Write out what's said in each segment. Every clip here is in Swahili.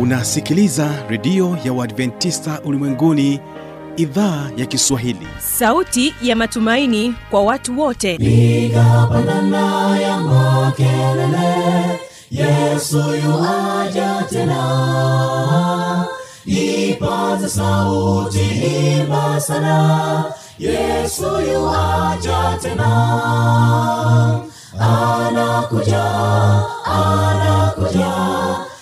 unasikiliza redio ya uadventista ulimwenguni idhaa ya kiswahili. Sauti ya matumaini kwa watu wote. Piga pandana ya makelele yesu yuaja tena. Ipaze sauti imba sana yesu yuaja tena. Anakuja anakuja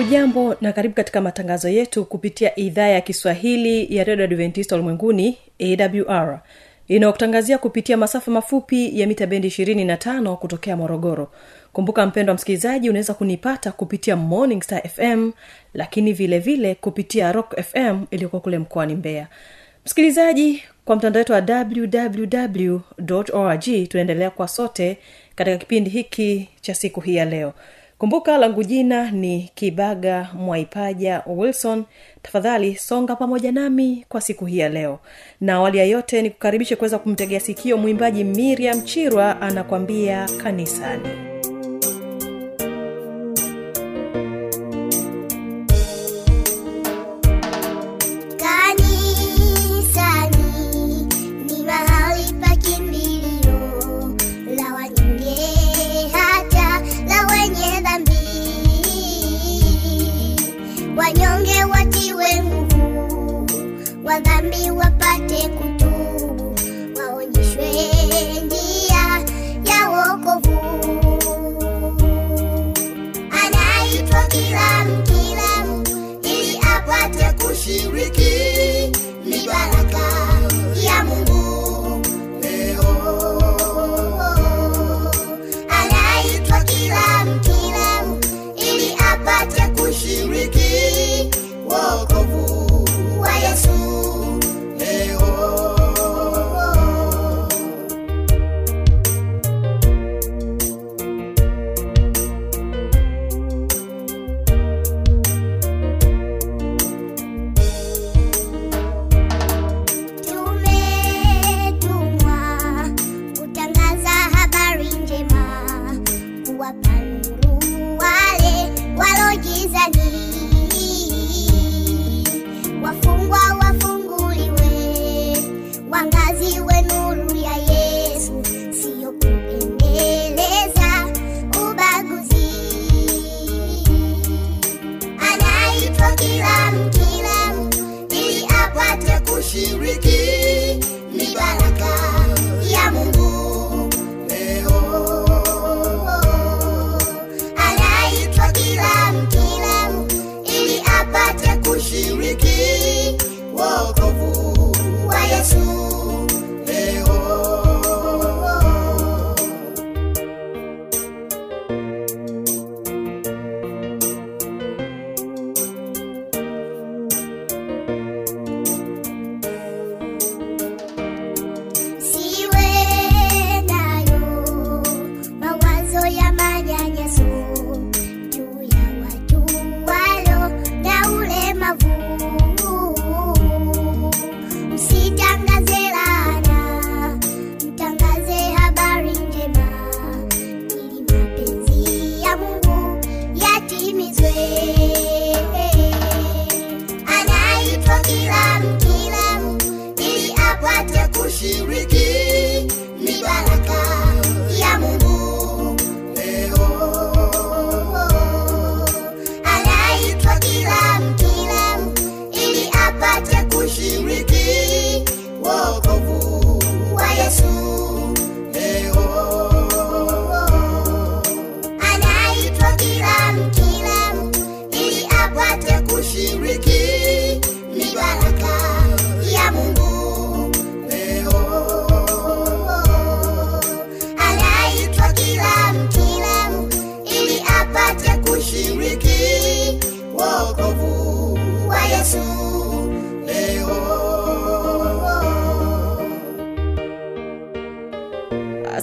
hujambo na karibu katika matangazo yetu kupitia idhaa ya kiswahili ya redio adventista ulimwenguni awr inayokutangazia kupitia masafa mafupi ya mita bendi 25 kutokea morogoro. Kumbuka mpendo wa msikilizaji unaweza kunipata kupitia morning star fm lakini vile vile kupitia rock fm iliyokuwa kule mkoani mbeya. Msikilizaji kwa mtandao wetu wa www org tunaendelea kwa sote katika kipindi hiki cha siku hii ya leo kumbuka langu jina ni kibaga mwaipaja wilson. Tafadhali songa pamoja nami kwa siku hii ya leo. Na awali ya yote ni kukaribishe kuweza kumtegea sikio mwimbaji miriam chirwa anakwambia Kanisani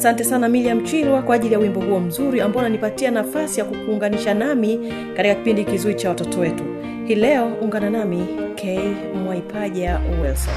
asante sana miliam chilwa kwa ajili ya wimbo huo mzuri ambao unanipatia nafasi ya kukuunganisha nami katika kipindi kizuri cha watoto wetu. Hii leo ungana nami k mwaipaja wilson.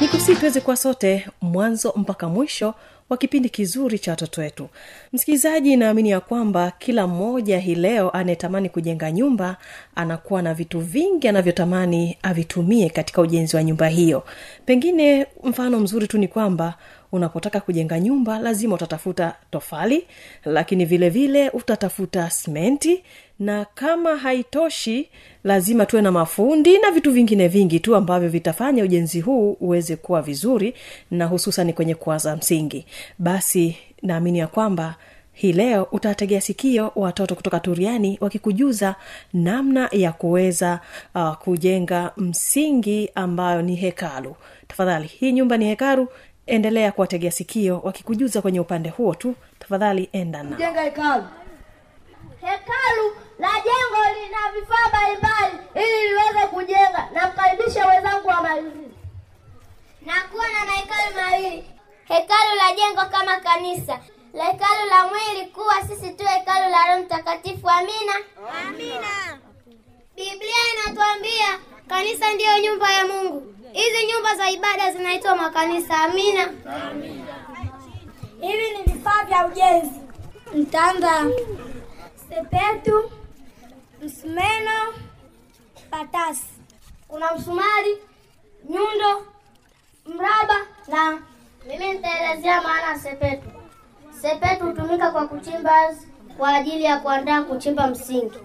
Ni kusi tuweze kuwa sote mwanzo mpaka mwisho wa kipindi kizuri cha watoto wetu. Msikilizaji naamini ya kwamba kila mmoja hii leo anayetamani kujenga nyumba anakuwa na vitu vingi anavyotamani avitumie katika ujenzi wa nyumba hiyo. Pengine mfano mzuri tu ni kwamba unapotaka kujenga nyumba lazima utatafuta tofali lakini vile vile utatafuta smenti na kama haitoshi lazima tuwe na mafundi na vitu vingine vingi tu ambavyo vitafanya ujenzi huu uweze kuwa vizuri na hususan kwenye kuaza msingi. Basi naamini ya kwamba hii leo utawategea sikio watoto kutoka turiani wakikujuza namna ya kuweza uh, kujenga msingi ambayo ni hekalu. Tafadhali hii nyumba ni hekalu endelea kuwategea sikio wakikujuza kwenye upande huo tu. Tafadhali enda na jenga hekalu. Hekalu la jengo lina vifaa mbalimbali ili liweze kujenga. Namkaribisha wenzangu wamalizie na kuwa na mahekalu mawili. Hekalu la jengo kama kanisa. La hekalu la mwili kuwa sisi tu hekalu la roho mtakatifu. Amina. Amina. Biblia inatuambia kanisa ndiyo nyumba ya mungu hizi nyumba za ibada zinaitwa makanisa. Amina. Hivi ni vifaa vya ujenzi. Mtanda. Sepetu msumeno patasi. Kuna msumari nyundo mraba na mimi nitaelezea maana ya sepetu. Sepetu hutumika kwa kuchimba kwa ajili ya kuandaa kuchimba msingi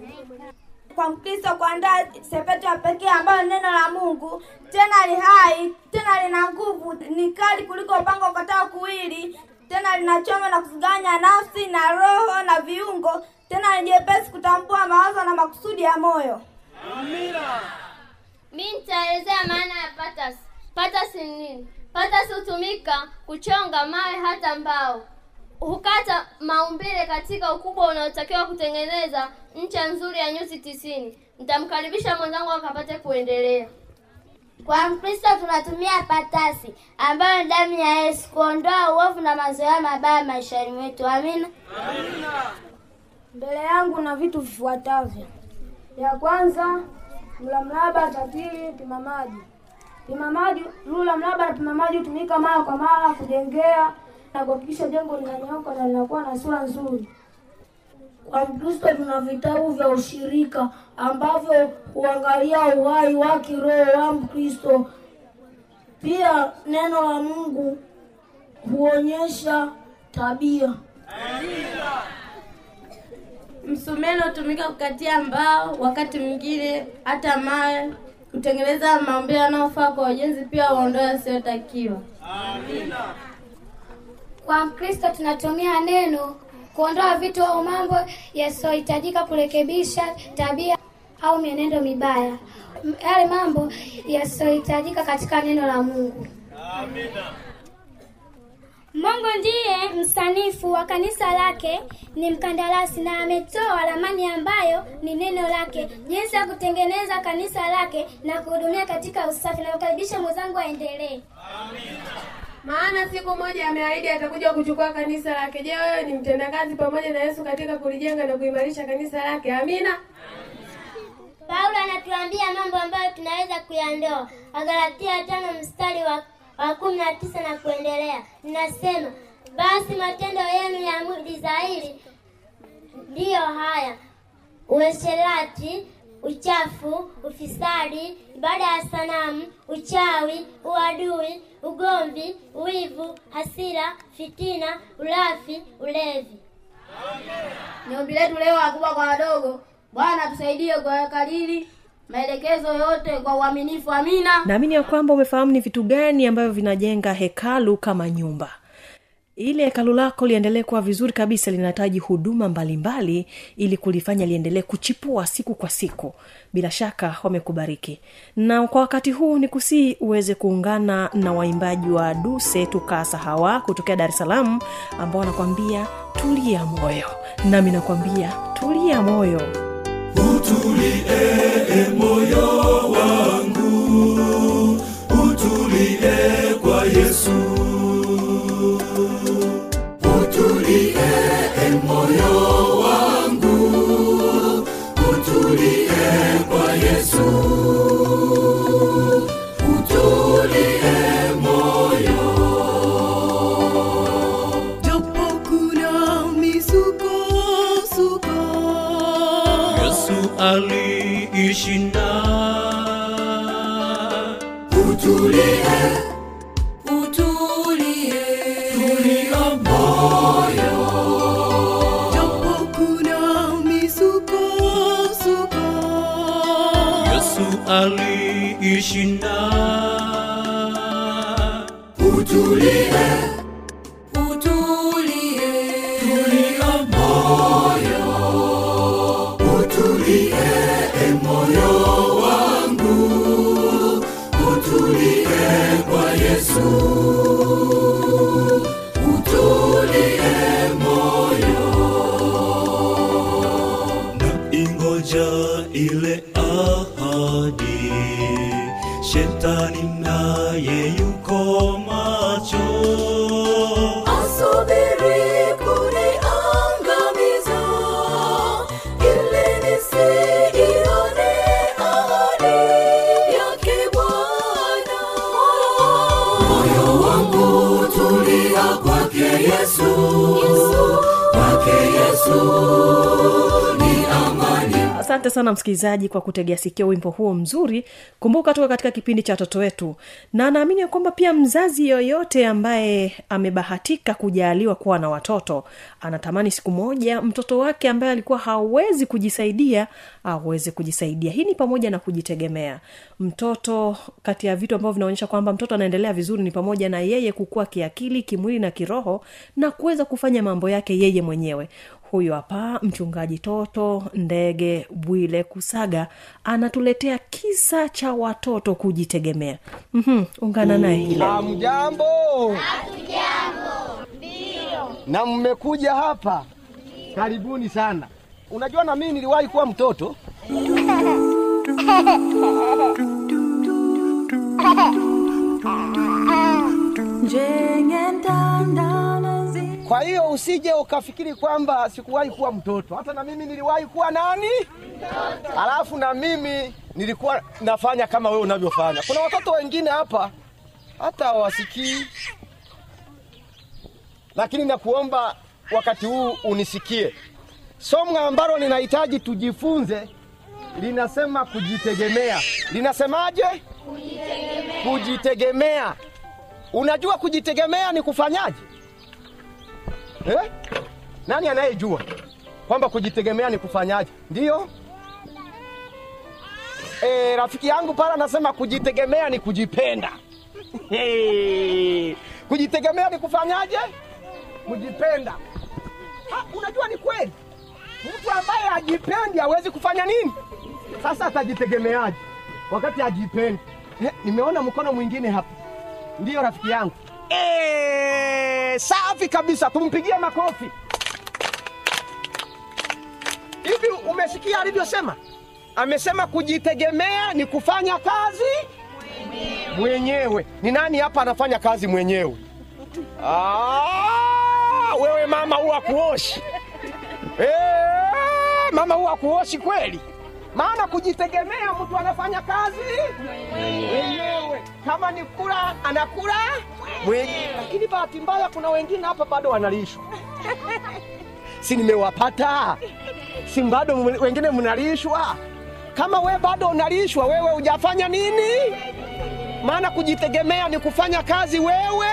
kwa mkristo kuandaa sepetu ya pekee ambayo ni neno la mungu. Tena li hai tena lina nguvu ni kali kuliko upanga ukatao kuwili. Tena linachoma na kuziganya nafsi na roho na viungo. Tena ni jepesi kutambua mawazo na makusudi ya moyo. Mi nitaelezea maana ya patasi. Patasi ni nini? Patas hutumika kuchonga mawe hata mbao hukata maumbile katika ukubwa unaotakiwa kutengeneza ncha nzuri ya nyuzi tisini. Nitamkaribisha mwenzangu akapate kuendelea. Kwa mkristo tunatumia patasi ambayo ni damu ya yesu kuondoa uovu na mazoea mabaya maishani mwetu. Amina. Mbele yangu na vitu vifuatavyo. Ya kwanza mlamlaba cha pili pima maji. Pima maji lula mraba na pima maji hutumika mara kwa mara kujengea na kuhakikisha jengo linanyooka na linakuwa na sura nzuri. Kwa mkristo tuna vitabu vya ushirika ambavyo huangalia uhai wa kiroho wa mkristo. Pia neno la mungu huonyesha tabia. Msumeno hutumika kukatia mbao, wakati mwingine hata mawe, kutengeneza maumbile yanayofaa kwa ujenzi, pia waondoe yasiyotakiwa. Kwa Mkristo tunatumia neno kuondoa vitu au mambo yasiyohitajika kurekebisha tabia au mienendo mibaya, yale mambo yasiyohitajika katika neno la Mungu. Mungu ndiye msanifu wa kanisa lake, ni mkandarasi na ametoa ramani ambayo ni neno lake, jinsi ya kutengeneza kanisa lake na kuhudumia katika usafi. Namkaribisha mwenzangu aendelee. Maana siku moja ameahidi atakuja kuchukua kanisa lake. Je, wewe ni mtendakazi pamoja na Yesu katika kulijenga na kuimarisha kanisa lake? Amina. paulo anatuambia mambo ambayo tunaweza kuyandoa wagalatia tano mstari wa, wa kumi na tisa na kuendelea ninasema basi matendo yenu ya mwili dhahiri ndiyo haya uesherati uchafu ufisadi ibada ya sanamu uchawi uadui ugomvi uwivu hasira fitina ulafi ulevi Ni ombi letu leo, wakubwa kwa wadogo, Bwana tusaidie kwa kadiri maelekezo yote kwa uaminifu. Amina. naamini ya kwamba umefahamu ni vitu gani ambavyo vinajenga hekalu kama nyumba ili hekalu lako liendelee kuwa vizuri kabisa linahitaji huduma mbalimbali mbali, ili kulifanya liendelee kuchipua siku kwa siku. Bila shaka wamekubariki. Na kwa wakati huu ni kusii uweze kuungana na waimbaji wa duse tukasa hawa kutokea dar es salaam ambao wanakwambia tulia moyo. Nami nakwambia tulia moyo. Utulie moyo wangu. Utulie kwa yesu aliishinda utulie. Utulie. Tulia moyo. Japo kuna misukosuko yesu aliishinda. Utulie utulie asante sana msikilizaji kwa kutegea sikio wimbo huo mzuri. Kumbuka tuko katika kipindi cha watoto wetu. Na naamini ya kwamba pia mzazi yoyote ambaye amebahatika kujaaliwa kuwa na watoto anatamani siku moja mtoto wake ambaye alikuwa hawezi kujisaidia aweze kujisaidia. Hii ni pamoja na kujitegemea. Mtoto kati ya vitu ambavyo vinaonyesha kwamba mtoto anaendelea vizuri ni pamoja na yeye kukua kiakili kimwili na kiroho na kuweza kufanya mambo yake yeye mwenyewe huyu hapa mchungaji toto ndege bwile kusaga anatuletea kisa cha watoto kujitegemea mm-hmm, ungana naye Hamjambo? Na mmekuja hapa, karibuni sana. Unajua, na mii niliwahi kuwa mtoto. Kwa hiyo usije ukafikiri kwamba sikuwahi kuwa mtoto. Hata na mimi niliwahi kuwa nani? Alafu na mimi nilikuwa nafanya kama wewe unavyofanya. Kuna watoto wengine hapa hata hawasikii, lakini nakuomba wakati huu unisikie. Somo ambalo ninahitaji tujifunze linasema kujitegemea. Linasemaje? Kujitegemea. Kujitegemea. Unajua kujitegemea ni kufanyaje? Eh? Nani anayejua kwamba kujitegemea ni kufanyaje? Ndiyo? E, rafiki yangu pale anasema kujitegemea ni kujipenda. Hey, kujitegemea ni kufanyaje? Kujipenda. Ha, unajua ni kweli, mtu ambaye hajipendi hawezi kufanya nini? Sasa atajitegemeaje wakati hajipendi? Eh, nimeona mkono mwingine hapa. Ndiyo rafiki yangu. Eh, safi kabisa, tumpigie makofi. Hivi umesikia alivyosema? Amesema kujitegemea ni kufanya kazi mwenyewe. Ni nani hapa anafanya kazi mwenyewe? Ah, wewe mama huwa kuoshi eh, mama huwa kuoshi kweli, maana kujitegemea mtu anafanya kazi mwenyewe. Kama ni kula anakula mwenyewe, lakini bahati mbaya kuna wengine hapa bado wanalishwa. si nimewapata? Si bado wengine mnalishwa? Kama we bado unalishwa, wewe hujafanya nini? maana kujitegemea ni kufanya kazi wewe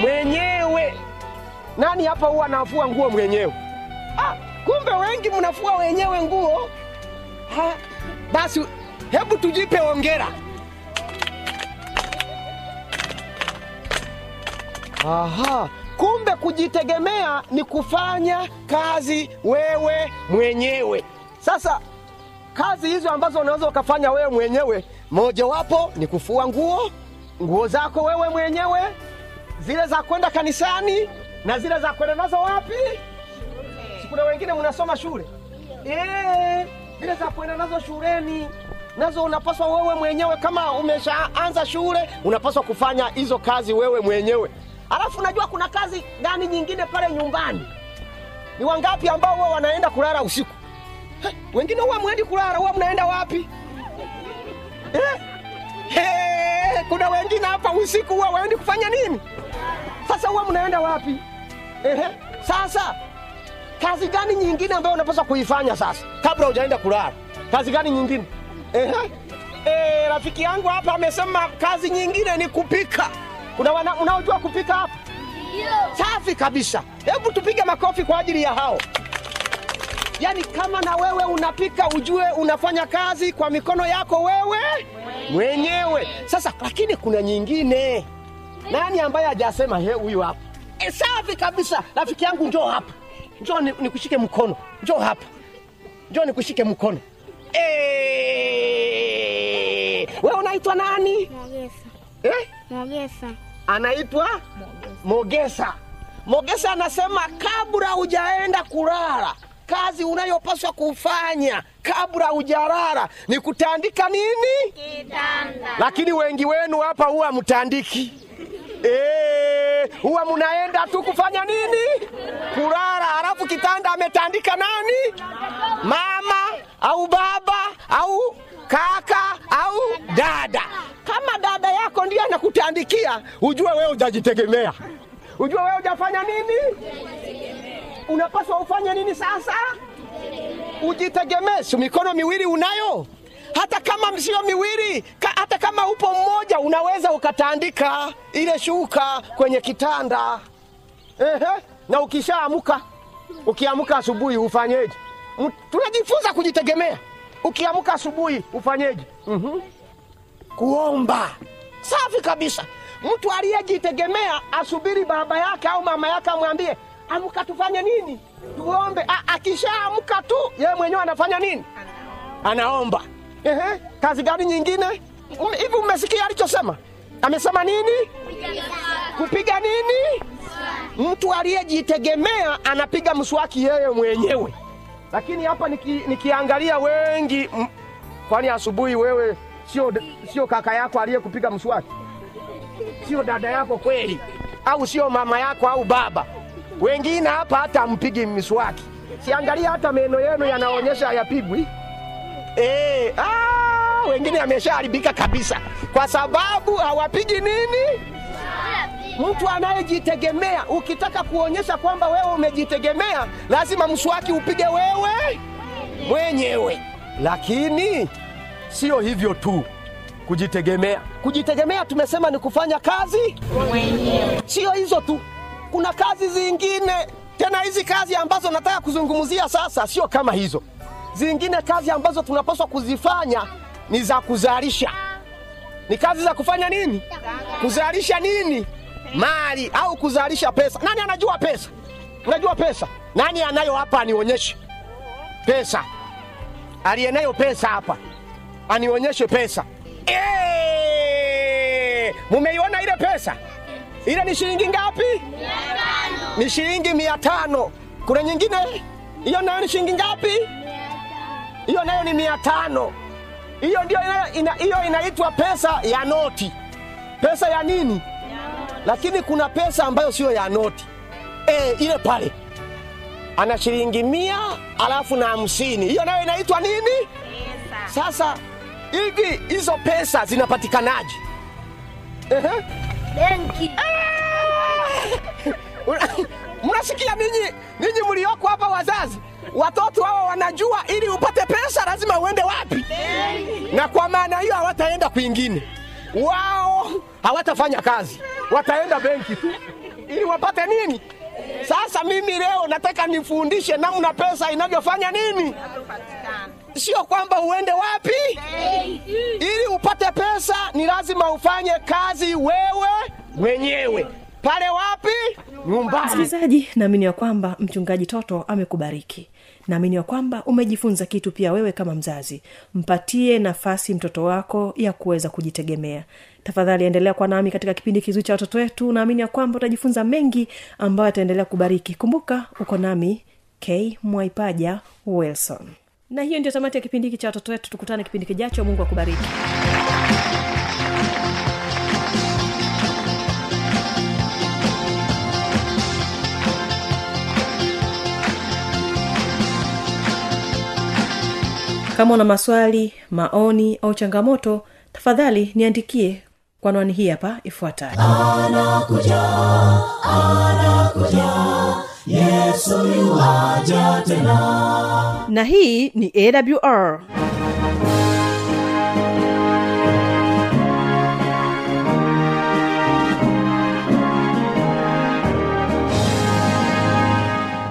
mwenyewe. Nani hapa huwa anafua nguo mwenyewe? Ah, kumbe wengi mnafua wenyewe nguo. Ha, basi hebu tujipe hongera. Aha, kumbe kujitegemea ni kufanya kazi wewe mwenyewe. Sasa kazi hizo ambazo unaweza ukafanya wewe mwenyewe mojawapo ni kufua nguo nguo zako wewe mwenyewe zile za kwenda kanisani na zile za kwenda nazo wapi? Sikuna wengine mnasoma shule? Eh, zile za kwenda nazo shuleni nazo unapaswa wewe mwenyewe kama umeshaanza shule unapaswa kufanya hizo kazi wewe mwenyewe alafu unajua kuna kazi gani nyingine pale nyumbani ni wangapi ambao huwa wanaenda kulala usiku Heh, wengine huwa mwendi kulala huwa mnaenda wapi eh? Hey, kuna wengine hapa usiku huwa waendi kufanya nini sasa huwa mnaenda wapi Ehe. sasa kazi gani nyingine ambayo unapaswa kuifanya sasa? Kabla hujaenda kulala. Kazi gani nyingine? Eh, Eh, rafiki yangu hapa amesema kazi nyingine ni kupika. Kuna wana- unaojua kupika hapa? Safi kabisa. Hebu tupige makofi kwa ajili ya hao. Yaani kama na wewe unapika ujue unafanya kazi kwa mikono yako wewe mwenyewe. Sasa lakini kuna nyingine. Nani ambaye hajasema he huyu hapa? E, safi kabisa. Rafiki yangu njoo hapa njoo ni- nikushike mkono njoo hapa njoo nikushike mkono e, wewe unaitwa nani Mogesa. eh? Mogesa. anaitwa Mogesa. Mogesa anasema kabla hujaenda kulala, kazi unayopaswa kufanya kabla hujalala ni kutandika nini? Kitanda. Lakini wengi wenu hapa huwa mtandiki Eh, huwa munaenda tu kufanya nini? Kulala, Halafu kitanda ametandika nani? Mama au baba au kaka au dada. Kama dada yako ndiye anakutandikia, ujue wewe hujajitegemea, ujue wewe hujafanya nini. Unapaswa ufanye nini sasa? Ujitegemee. Mikono miwili unayo? Hata kama sio miwili ka, hata kama upo mmoja unaweza ukatandika ile shuka kwenye kitanda. Ehe. na ukishaamuka ukiamka asubuhi ufanyeje? Tunajifunza kujitegemea. Ukiamka asubuhi ufanyeje? Mm kuomba. Safi kabisa. Mtu aliyejitegemea asubiri baba yake au mama yake amwambie amka tufanye nini? Tuombe. Akishaamka tu yeye mwenyewe anafanya nini? Anaomba Ehe, kazi gani nyingine? Um- hivi umesikia alichosema? Amesema nini? Kupiga nini? Mtu aliyejitegemea anapiga mswaki yeye mwenyewe. Lakini hapa niki, nikiangalia wengi kwani asubuhi wewe sio sio kaka yako aliyekupiga mswaki? Sio dada yako kweli? Au sio mama yako au baba? Wengine hapa hata mpigi mswaki, siangalia hata meno yenu yanaonyesha hayapigwi Eh, ah, wengine ameshaharibika kabisa. Kwa sababu hawapigi nini? Mtu anayejitegemea ukitaka kuonyesha kwamba wewe umejitegemea lazima mswaki upige wewe mwenyewe. Lakini sio hivyo tu. Kujitegemea. Kujitegemea tumesema ni kufanya kazi mwenyewe. Sio hizo tu. Kuna kazi zingine. Tena hizi kazi ambazo nataka kuzungumzia sasa sio kama hizo zingine kazi ambazo tunapaswa kuzifanya ni za kuzalisha. Ni kazi za kufanya nini? Kuzalisha nini? Mali au kuzalisha pesa. Nani anajua pesa? Unajua pesa? Nani anayo hapa anionyeshe? Pesa. Aliyenayo pesa hapa anionyeshe pesa. Eh, mumeiona ile pesa? Ile ni shilingi ngapi? Ni shilingi mia tano. Kuna nyingine? Hiyo nayo ni shilingi ngapi hiyo nayo ni mia tano hiyo ndio hiyo inaitwa pesa ya noti pesa ya nini lakini kuna pesa ambayo siyo ya noti e, ile pale ana shilingi mia alafu na hamsini hiyo nayo inaitwa nini sasa hivi hizo pesa zinapatikanaje Ehe. Benki. Mnasikia ninyi ninyi mlioko hapa wazazi watoto hawa wanajua ili upate pesa lazima uende wapi. Na kwa maana hiyo hawataenda kwingine. Wao hawatafanya kazi. Wataenda benki tu. Ili wapate nini? Sasa mimi leo nataka nifundishe namna pesa inavyofanya nini. Sio kwamba uende wapi. Ili upate pesa ni lazima ufanye kazi wewe mwenyewe pale wapi? Nyumbani. Msikilizaji naamini ya kwamba mchungaji toto amekubariki. Naamini ya kwamba umejifunza kitu pia wewe kama mzazi. Mpatie nafasi mtoto wako ya kuweza kujitegemea. Tafadhali endelea kwa nami katika kipindi kizuri cha watoto wetu. Naamini ya kwamba utajifunza mengi ambayo ataendelea kubariki. Kumbuka uko nami k mwaipaja wilson. Na hiyo ndio tamati ya kipindi hiki cha watoto wetu. Tukutane kipindi kijacho. Mungu akubariki kama una maswali maoni au changamoto tafadhali niandikie kwa anwani hii hapa ifuatayo. Anakuja anakuja yesu yuwaja tena. Na hii ni awr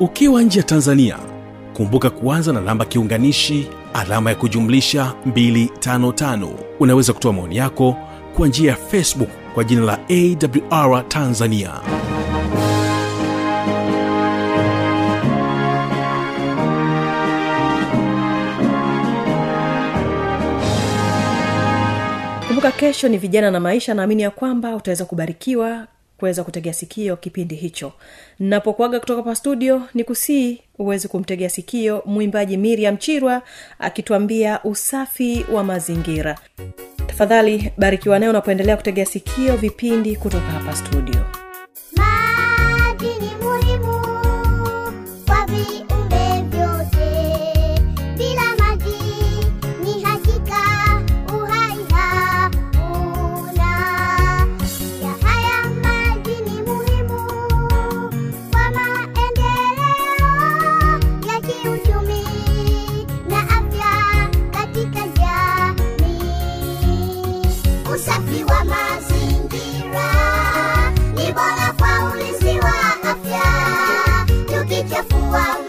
ukiwa nje ya tanzania kumbuka kuanza na namba kiunganishi alama ya kujumlisha 255 unaweza kutoa maoni yako kwa njia ya facebook kwa jina la awr tanzania. Kumbuka kesho ni vijana na maisha. Naamini ya kwamba utaweza kubarikiwa kuweza kutegea sikio kipindi hicho. Napokuaga kutoka pa studio ni kusii uweze kumtegea sikio mwimbaji miriam chirwa akituambia usafi wa mazingira. Tafadhali barikiwa nayo unapoendelea kutegea sikio vipindi kutoka hapa studio Tukichafua